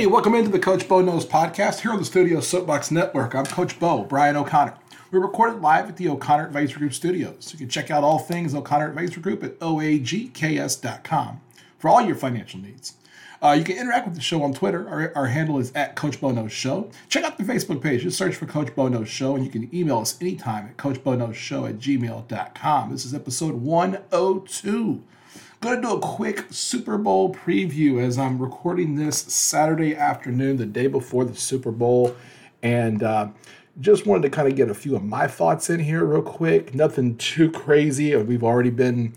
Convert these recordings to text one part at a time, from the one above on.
Hey, welcome into the Coach Bo Knows podcast here on the Studio Soapbox Network. I'm Coach Bo, Brian O'Connor. We're recorded live at the O'Connor Advisory Group studios. You can check out all things O'Connor Advisory Group at oagks.com for all your financial needs. Uh, you can interact with the show on Twitter. Our, our handle is at Coach Bo Knows Show. Check out the Facebook page. Just search for Coach Bo Knows Show, and you can email us anytime at coachboknowsshow at gmail.com. This is episode 102. Going to do a quick Super Bowl preview as I'm recording this Saturday afternoon, the day before the Super Bowl. And uh, just wanted to kind of get a few of my thoughts in here, real quick. Nothing too crazy. We've already been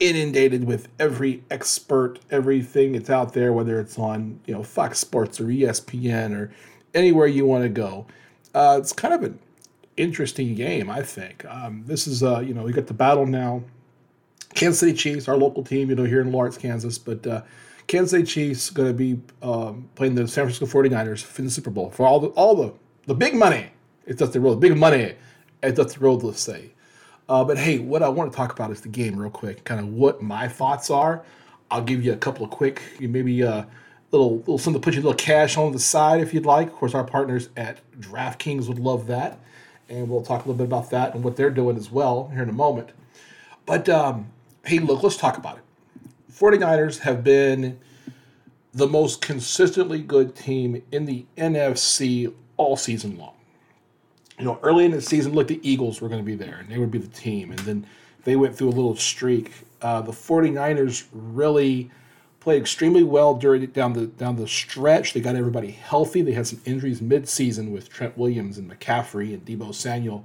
inundated with every expert, everything that's out there, whether it's on you know Fox Sports or ESPN or anywhere you want to go. Uh, it's kind of an interesting game, I think. Um, this is uh, you know we got the battle now Kansas City Chiefs, our local team, you know, here in Lawrence, Kansas. But uh, Kansas City Chiefs going to be um, playing the San Francisco 49ers in the Super Bowl for all the all the the big money. It's just the real big money. It's just the real to say. Uh, but hey, what I want to talk about is the game real quick. Kind of what my thoughts are. I'll give you a couple of quick, maybe a uh, little little something to put your little cash on the side if you'd like. Of course, our partners at DraftKings would love that, and we'll talk a little bit about that and what they're doing as well here in a moment. But um, hey, look, let's talk about it. 49ers have been the most consistently good team in the NFC all season long. You know, early in the season, look, the Eagles were going to be there and they would be the team. And then they went through a little streak. Uh, the 49ers really played extremely well during down the down the stretch. They got everybody healthy. They had some injuries mid-season with Trent Williams and McCaffrey and Deebo Samuel.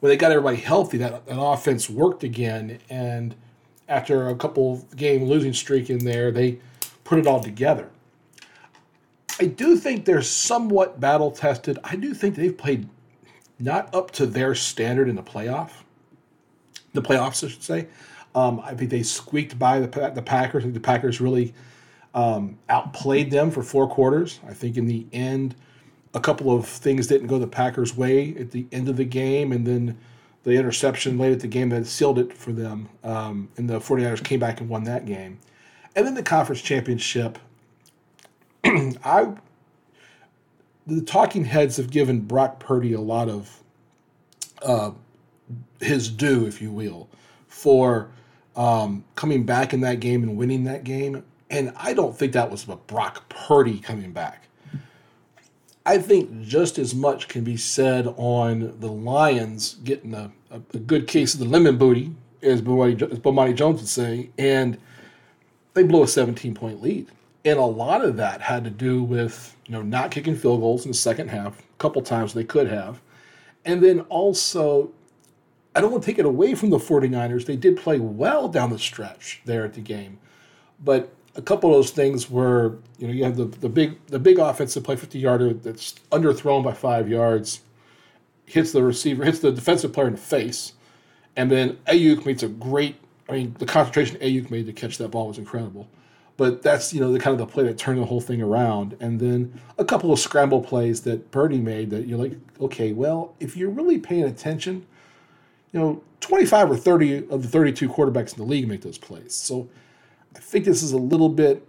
When they got everybody healthy, that, that offense worked again and – after a couple game losing streak in there, they put it all together. I do think they're somewhat battle tested. I do think they've played not up to their standard in the playoff. The playoffs, I should say. Um, I think they squeaked by the, the Packers. I think the Packers really um, outplayed them for four quarters. I think in the end, a couple of things didn't go the Packers' way at the end of the game, and then the interception late at the game that sealed it for them. Um, and the 49ers came back and won that game. And then the conference championship. I the talking heads have given Brock Purdy a lot of uh, his due, if you will, for um, coming back in that game and winning that game. And I don't think that was a Brock Purdy coming back. I think just as much can be said on the Lions getting a, a, a good case of the lemon booty, as Bomani Jones would say, and they blew a 17 point lead. And a lot of that had to do with you know not kicking field goals in the second half, a couple times they could have. And then also, I don't want to take it away from the 49ers. They did play well down the stretch there at the game. But a couple of those things were, you know, you have the, the big the big offensive play 50 yarder that's underthrown by five yards, hits the receiver, hits the defensive player in the face, and then Aiyuk makes a great. I mean, the concentration Aiyuk made to catch that ball was incredible. But that's you know the kind of the play that turned the whole thing around, and then a couple of scramble plays that Purdy made that you're like, okay, well, if you're really paying attention, you know, 25 or 30 of the 32 quarterbacks in the league make those plays. So I think this is a little bit,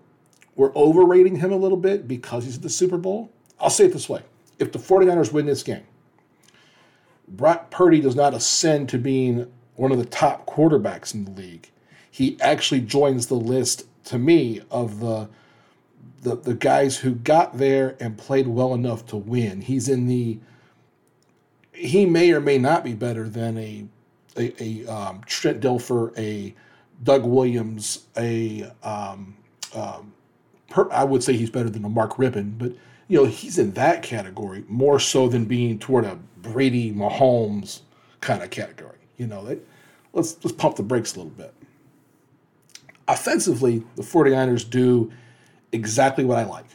we're overrating him a little bit because he's at the Super Bowl. I'll say it this way if the 49ers win this game, Brock Purdy does not ascend to being one of the top quarterbacks in the league. He actually joins the list to me of the the, the guys who got there and played well enough to win. He's in the he may or may not be better than a a, a um, Trent Dilfer, a Doug Williams, a um, um, per, I would say he's better than a Mark Rypien, but you know he's in that category more so than being toward a Brady Mahomes kind of category. You know, that, let's let's pump the brakes a little bit. Offensively, the 49ers do exactly what I like.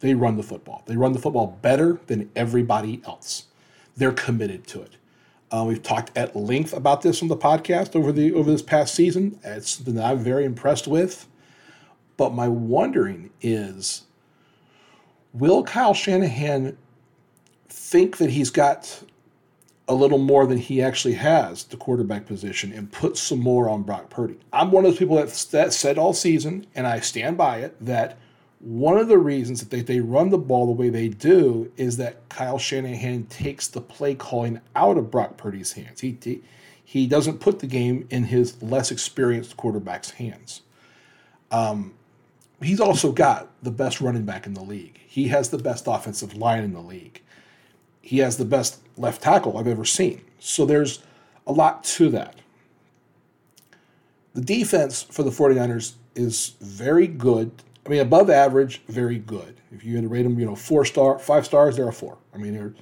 They run the football. They run the football better than everybody else. They're committed to it. Uh, we've talked at length about this on the podcast over the over this past season. It's something that I'm very impressed with. But my wondering is, will Kyle Shanahan think that he's got a little more than he actually has the quarterback position and put some more on Brock Purdy? I'm one of those people that, that said all season, and I stand by it, that One of the reasons that they, they run the ball the way they do is that Kyle Shanahan takes the play calling out of Brock Purdy's hands. He, he, he doesn't put the game in his less experienced quarterback's hands. Um, he's also got the best running back in the league. He has the best offensive line in the league. He has the best left tackle I've ever seen. So there's a lot to that. The defense for the 49ers is very good. I mean, above average, very good. If you had to rate them, you know, four star, five stars, they're a four. I mean, their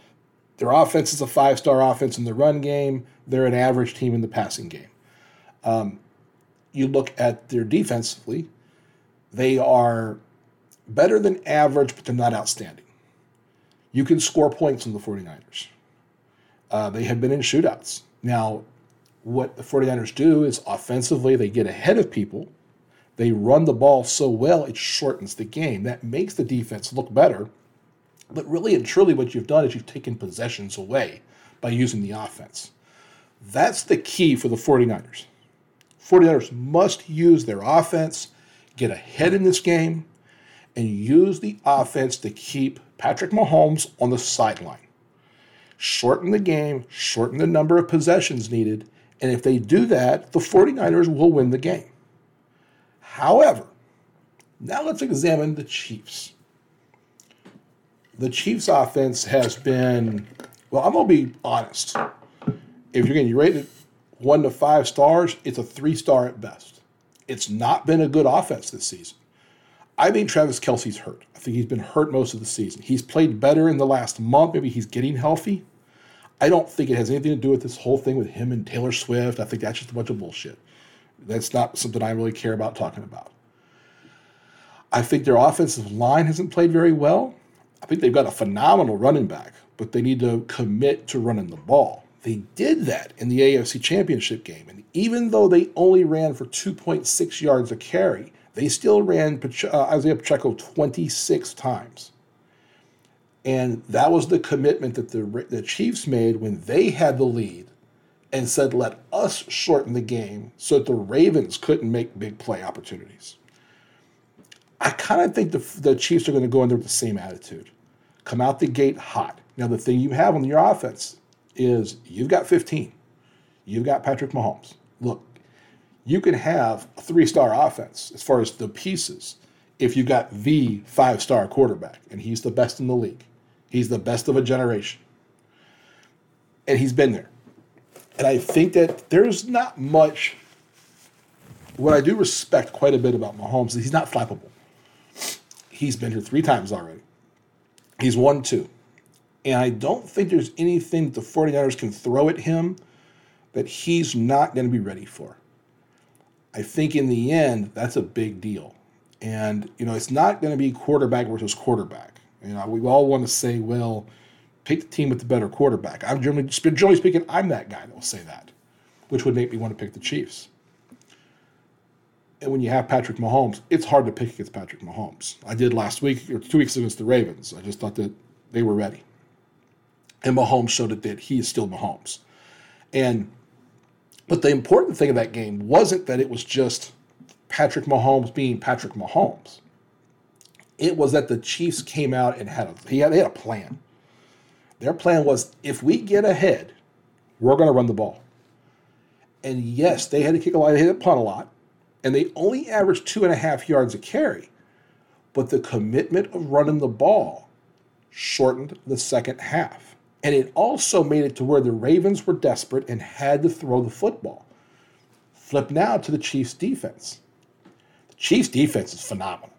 their offense is a five star offense in the run game. They're an average team in the passing game. Um, you look at their defensively, they are better than average, but they're not outstanding. You can score points on the 49ers. Uh, they have been in shootouts. Now, what the 49ers do is offensively, they get ahead of people. They run the ball so well, it shortens the game. That makes the defense look better. But really and truly, what you've done is you've taken possessions away by using the offense. That's the key for the 49ers. 49ers must use their offense, get ahead in this game, and use the offense to keep Patrick Mahomes on the sideline. Shorten the game, shorten the number of possessions needed, and if they do that, the 49ers will win the game. However, now let's examine the Chiefs. The Chiefs' offense has been, well, I'm going to be honest. If you're going to rate it one to five stars, it's a three star at best. It's not been a good offense this season. I think Travis Kelce's hurt. I think he's been hurt most of the season. He's played better in the last month. Maybe he's getting healthy. I don't think it has anything to do with this whole thing with him and Taylor Swift. I think that's just a bunch of bullshit. That's not something I really care about talking about. I think their offensive line hasn't played very well. I think they've got a phenomenal running back, but they need to commit to running the ball. They did that in the AFC Championship game. And even though they only ran for 2.6 yards a carry, they still ran uh, Isaiah Pacheco 26 times. And that was the commitment that the, the Chiefs made when they had the lead and said, let us shorten the game so that the Ravens couldn't make big play opportunities. I kind of think the, the Chiefs are going to go in there with the same attitude. Come out the gate hot. Now, the thing you have on your offense is you've got 15. You've got Patrick Mahomes. Look, you can have a three star offense as far as the pieces if you've got the five star quarterback, and he's the best in the league. He's the best of a generation. And he's been there. And I think that there's not much. What I do respect quite a bit about Mahomes is he's not flappable. He's been here three times already. He's won two. And I don't think there's anything that the 49ers can throw at him that he's not going to be ready for. I think in the end, that's a big deal. And, you know, it's not going to be quarterback versus quarterback. You know, we all want to say, well, pick the team with the better quarterback. I'm generally, generally speaking, I'm that guy that will say that, which would make me want to pick the Chiefs. And when you have Patrick Mahomes, it's hard to pick against Patrick Mahomes. I did last week or two weeks against the Ravens. I just thought that they were ready. And Mahomes showed it that he is still Mahomes. And but the important thing of that game wasn't that it was just Patrick Mahomes being Patrick Mahomes. It was that the Chiefs came out and had a he had, they had a plan. Their plan was if we get ahead, we're going to run the ball. And yes, they had to kick a lot, they had to punt a lot, and they only averaged two and a half yards a carry. But the commitment of running the ball shortened the second half. And it also made it to where the Ravens were desperate and had to throw the football. Flip now to the Chiefs' defense. The Chiefs' defense is phenomenal.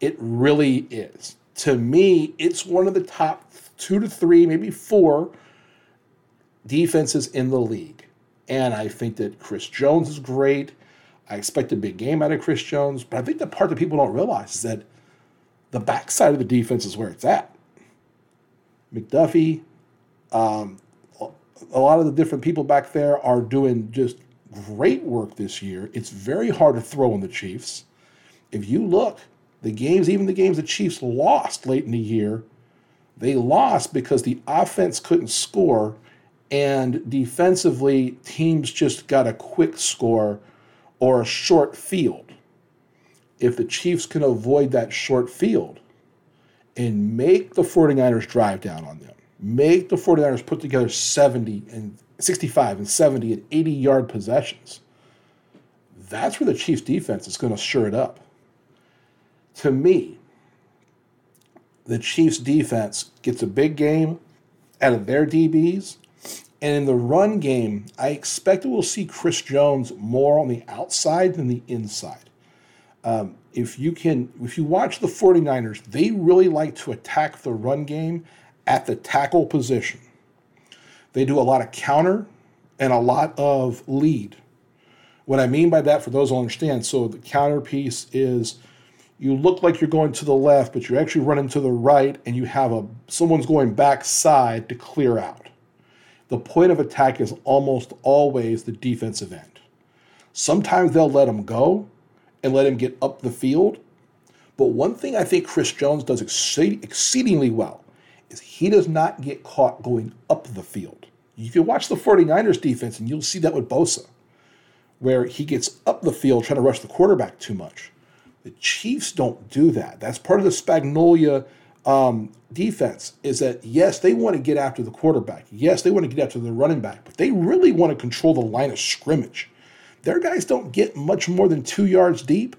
It really is. To me, it's one of the top two to three, maybe four defenses in the league. And I think that Chris Jones is great. I expect a big game out of Chris Jones. But I think the part that people don't realize is that the backside of the defense is where it's at. McDuffie, um, a lot of the different people back there are doing just great work this year. It's very hard to throw on the Chiefs. If you look, the games, even the games the Chiefs lost late in the year, they lost because the offense couldn't score and defensively teams just got a quick score or a short field. if the Chiefs can avoid that short field and make the 49ers drive down on them, make the 49ers put together 70 and 65 and 70 and 80 yard possessions, that's where the Chiefs defense is going to sure it up. To me, the Chiefs defense gets a big game out of their DBs. And in the run game, I expect that we'll see Chris Jones more on the outside than the inside. Um, if you can, if you watch the 49ers, they really like to attack the run game at the tackle position. They do a lot of counter and a lot of lead. What I mean by that, for those who understand, so the counter piece is you look like you're going to the left, but you're actually running to the right, and you have a someone's going backside to clear out. The point of attack is almost always the defensive end. Sometimes they'll let him go and let him get up the field. But one thing I think Chris Jones does exceedingly well is he does not get caught going up the field. You can watch the 49ers defense and you'll see that with Bosa, where he gets up the field trying to rush the quarterback too much. The Chiefs don't do that. That's part of the Spagnuolo um, defense is that, yes, they want to get after the quarterback. Yes, they want to get after the running back, but they really want to control the line of scrimmage. Their guys don't get much more than two yards deep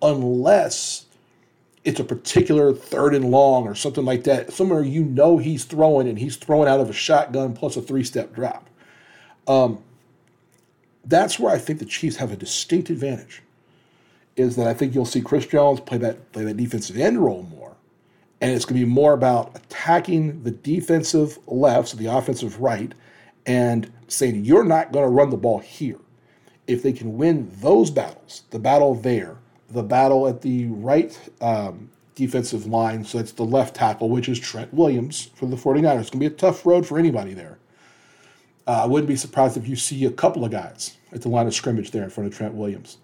unless it's a particular third and long or something like that. Somewhere you know he's throwing and he's throwing out of a shotgun plus a three step drop. Um, that's where I think the Chiefs have a distinct advantage. Is that I think you'll see Chris Jones play that play that defensive end role more, and it's going to be more about attacking the defensive left, so the offensive right, and saying you're not going to run the ball here. If they can win those battles, the battle there, the battle at the right um, defensive line. So that's the left tackle, which is Trent Williams for the 49ers. It's going to be a tough road for anybody there. Uh, I wouldn't be surprised if you see a couple of guys at the line of scrimmage there in front of Trent Williams.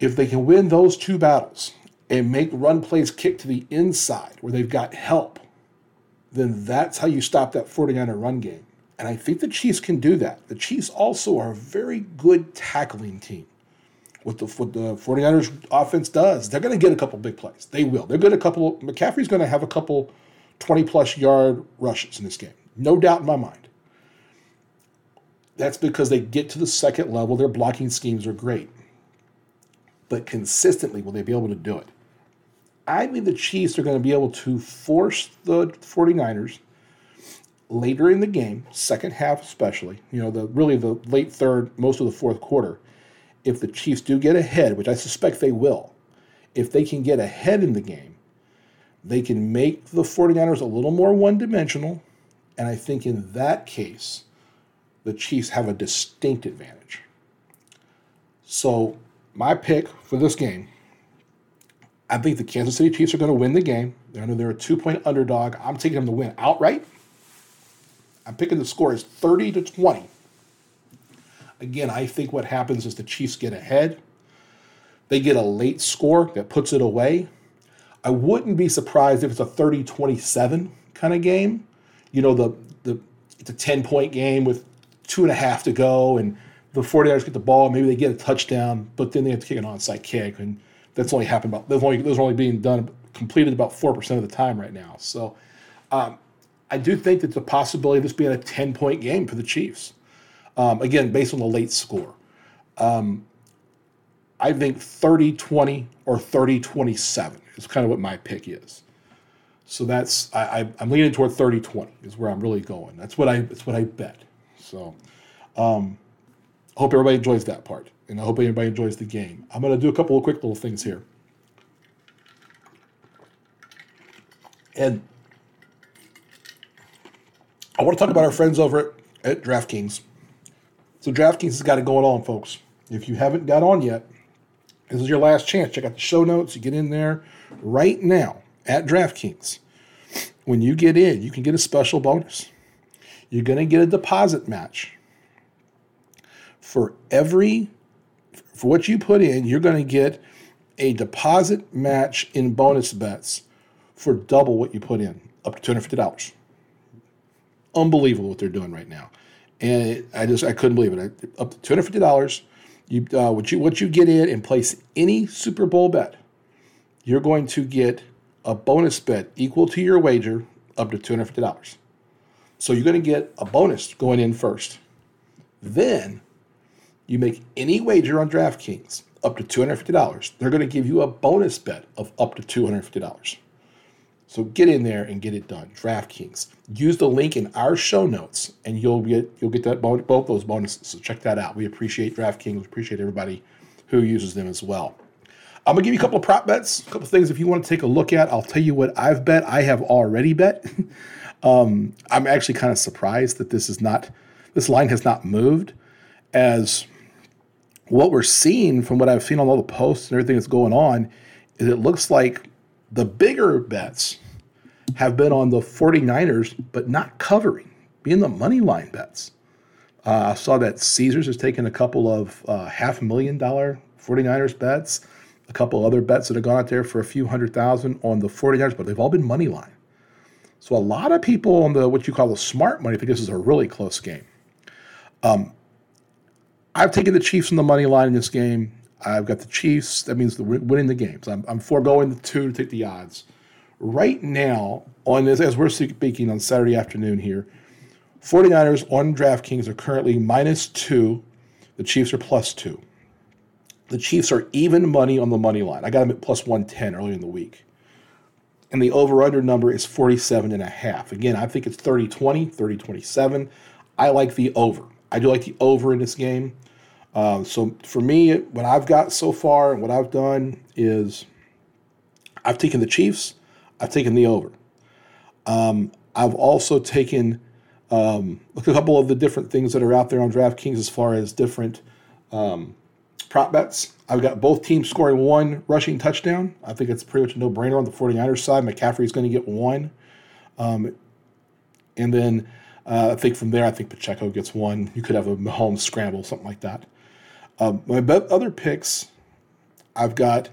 If they can win those two battles and make run plays kick to the inside where they've got help, then that's how you stop that 49er run game. And I think the Chiefs can do that. The Chiefs also are a very good tackling team what the what the 49ers offense does, they're going to get a couple big plays. They will. They're going to couple McCaffrey's going to have a couple 20 plus yard rushes in this game. No doubt in my mind. That's because they get to the second level, their blocking schemes are great. But consistently will they be able to do it? I think the Chiefs are going to be able to force the 49ers later in the game, second half especially, you know, the really the late third, most of the fourth quarter if the Chiefs do get ahead, which I suspect they will, if they can get ahead in the game, they can make the 49ers a little more one dimensional. And I think in that case, the Chiefs have a distinct advantage. So, my pick for this game, I think the Kansas City Chiefs are going to win the game. They're, they're a two point underdog. I'm taking them to win outright. I'm picking the score is 30 to 20 Again, I think what happens is the Chiefs get ahead. They get a late score that puts it away. I wouldn't be surprised if it's a 30 27 kind of game. You know, the, the it's a 10 point game with two and a half to go, and the 49ers get the ball. Maybe they get a touchdown, but then they have to kick an onside kick. And that's only happened about, those only, those are only being done, completed about 4% of the time right now. So um, I do think that the possibility of this being a 10 point game for the Chiefs. Um, again, based on the late score. Um, I think 30 20 or 30 27 is kind of what my pick is. So that's I, am leaning toward 30 20 is where I'm really going. That's what I that's what I bet. So um, hope everybody enjoys that part. And I hope everybody enjoys the game. I'm going to do a couple of quick little things here. And I want to talk about our friends over at, at DraftKings. So DraftKings has got it going on, folks. If you haven't got on yet, this is your last chance. Check out the show notes. You get in there right now at DraftKings. When you get in, you can get a special bonus. You're going to get a deposit match. For every for what you put in, you're going to get a deposit match in bonus bets for double what you put in, up to $250. Unbelievable what they're doing right now and I just I couldn't believe it. Up to two hundred fifty dollars, You uh, what you what you get in and place any Super Bowl bet, you're going to get a bonus bet equal to your wager up to two hundred fifty dollars. So you're going to get a bonus going in first. Then you make any wager on DraftKings up to $250. They're going to give you a bonus bet of up to $250. So get in there and get it done. DraftKings. Use the link in our show notes, and you'll get you'll get that both those bonuses. So check that out. We appreciate DraftKings. We appreciate everybody who uses them as well. I'm gonna give you a couple of prop bets, a couple things if you want to take a look at. I'll tell you what I've bet. I have already bet. um, I'm actually kind of surprised that this is not this line has not moved, as what we're seeing from what I've seen on all the posts and everything that's going on is it looks like the bigger bets have been on the 49ers, but not covering, being the money line bets. Uh, I saw that Caesars has taken a couple of uh, half million dollar 49ers bets, a couple other bets that have gone out there for a few hundred thousand on the 49ers, but they've all been money line. So a lot of people on the what you call the smart money think this is a really close game. Um, I've taken the Chiefs on the money line in this game. I've got the Chiefs. That means the winning the games. I'm, I'm foregoing the two to take the odds. Right now, on this, as we're speaking on Saturday afternoon here, 49ers on DraftKings are currently minus two. The Chiefs are plus two. The Chiefs are even money on the money line. I got them at plus 110 earlier in the week. And the over under number is 47 and a half. Again, I think it's 30 20, 30 27. I like the over. I do like the over in this game. Um, so for me, what I've got so far and what I've done is I've taken the Chiefs, I've taken the over. Um, I've also taken um, a couple of the different things that are out there on DraftKings as far as different um, prop bets. I've got both teams scoring one rushing touchdown. I think it's pretty much a no brainer on the 49ers side. McCaffrey's going to get one. Um, and then uh, I think from there, I think Pacheco gets one. You could have a Mahomes scramble, something like that. Um, my other picks, I've got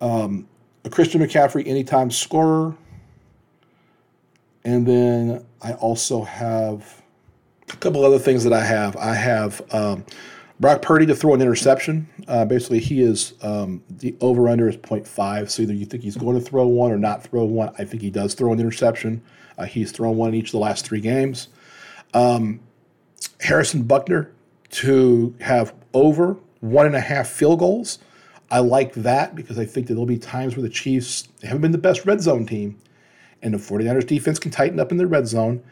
um, a Christian McCaffrey anytime scorer. And then I also have a couple other things that I have. I have um, Brock Purdy to throw an interception. Uh, basically, he is um, the over under is 0.5. So either you think he's going to throw one or not throw one. I think he does throw an interception. Uh, he's thrown one in each of the last three games. Um, Harrison Butker to have over one and a half field goals. I like that because I think that there'll be times where the Chiefs haven't been the best red zone team, and the 49ers defense can tighten up in the red zone.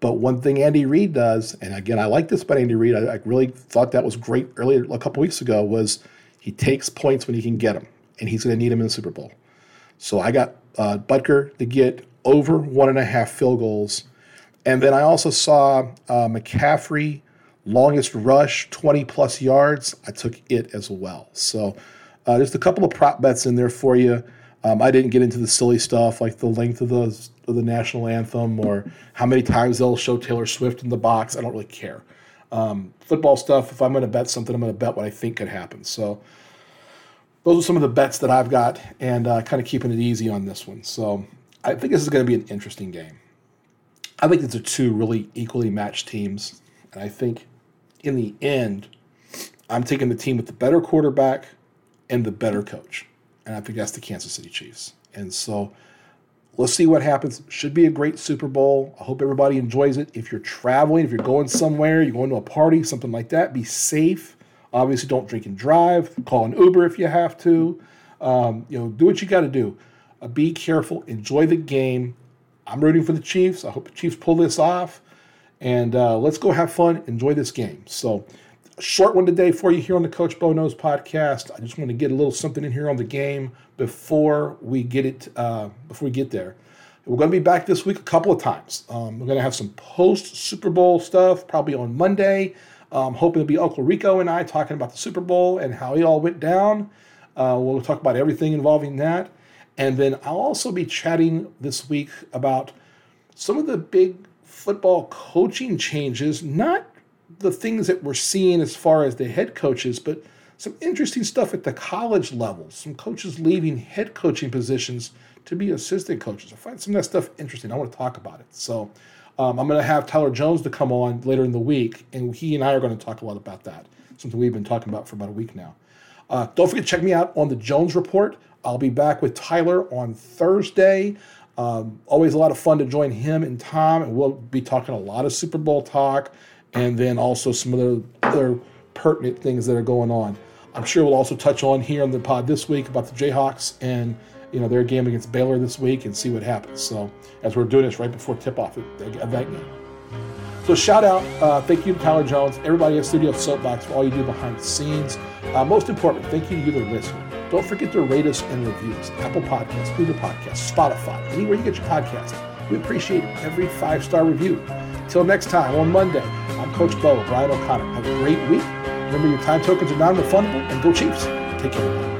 But one thing Andy Reid does, and again, I like this about Andy Reid, I, I really thought that was great earlier a couple weeks ago, was he takes points when he can get them, and he's going to need them in the Super Bowl. So I got uh, Butker to get over one and a half field goals. And then I also saw uh, McCaffrey longest rush, 20 plus yards. I took it as well. So uh, just a couple of prop bets in there for you. Um, I didn't get into the silly stuff like the length of the of the national anthem or how many times they'll show Taylor Swift in the box. I don't really care. Um, football stuff. If I'm going to bet something, I'm going to bet what I think could happen. So those are some of the bets that I've got, and uh, kind of keeping it easy on this one. So I think this is going to be an interesting game. I think these are two really equally matched teams. And I think in the end, I'm taking the team with the better quarterback and the better coach. And I think that's the Kansas City Chiefs. And so let's see what happens. Should be a great Super Bowl. I hope everybody enjoys it. If you're traveling, if you're going somewhere, you're going to a party, something like that, be safe. Obviously, don't drink and drive. Call an Uber if you have to. Um, you know, do what you got to do. Uh, be careful. Enjoy the game. I'm rooting for the Chiefs. I hope the Chiefs pull this off. And uh, let's go have fun. Enjoy this game. So, short one today for you here on the Coach Bo Knows podcast. I just want to get a little something in here on the game before we get it. Uh, before we get there, we're going to be back this week a couple of times. Um, we're going to have some post Super Bowl stuff probably on Monday. Um, hoping to be Uncle Rico and I talking about the Super Bowl and how it all went down. Uh, we'll talk about everything involving that. And then I'll also be chatting this week about some of the big football coaching changes, not the things that we're seeing as far as the head coaches, but some interesting stuff at the college level. Some coaches leaving head coaching positions to be assistant coaches. I find some of that stuff interesting. I want to talk about it. So Um, I'm going to have Tyler Jones to come on later in the week, and he and I are going to talk a lot about that. Something we've been talking about for about a week now. Uh, don't forget to check me out on the Jones Report. I'll be back with Tyler on Thursday. Um, always a lot of fun to join him and Tom, and we'll be talking a lot of Super Bowl talk, and then also some other other pertinent things that are going on. I'm sure we'll also touch on here on the pod this week about the Jayhawks and you know their game against Baylor this week and see what happens. So as we're doing this right before tip off of that game. So shout out, uh, thank you to Tyler Jones, everybody at Studio Soapbox for all you do behind the scenes. Uh, most important, thank you to you, the listener. Don't forget to rate us and reviews. Apple Podcasts, Google Podcasts, Spotify, anywhere you get your podcast. We appreciate every five star review. Till next time on Monday, I'm Coach Bo, Brian O'Connor. Have a great week. Remember, your time tokens are non refundable, and go Chiefs. Take care.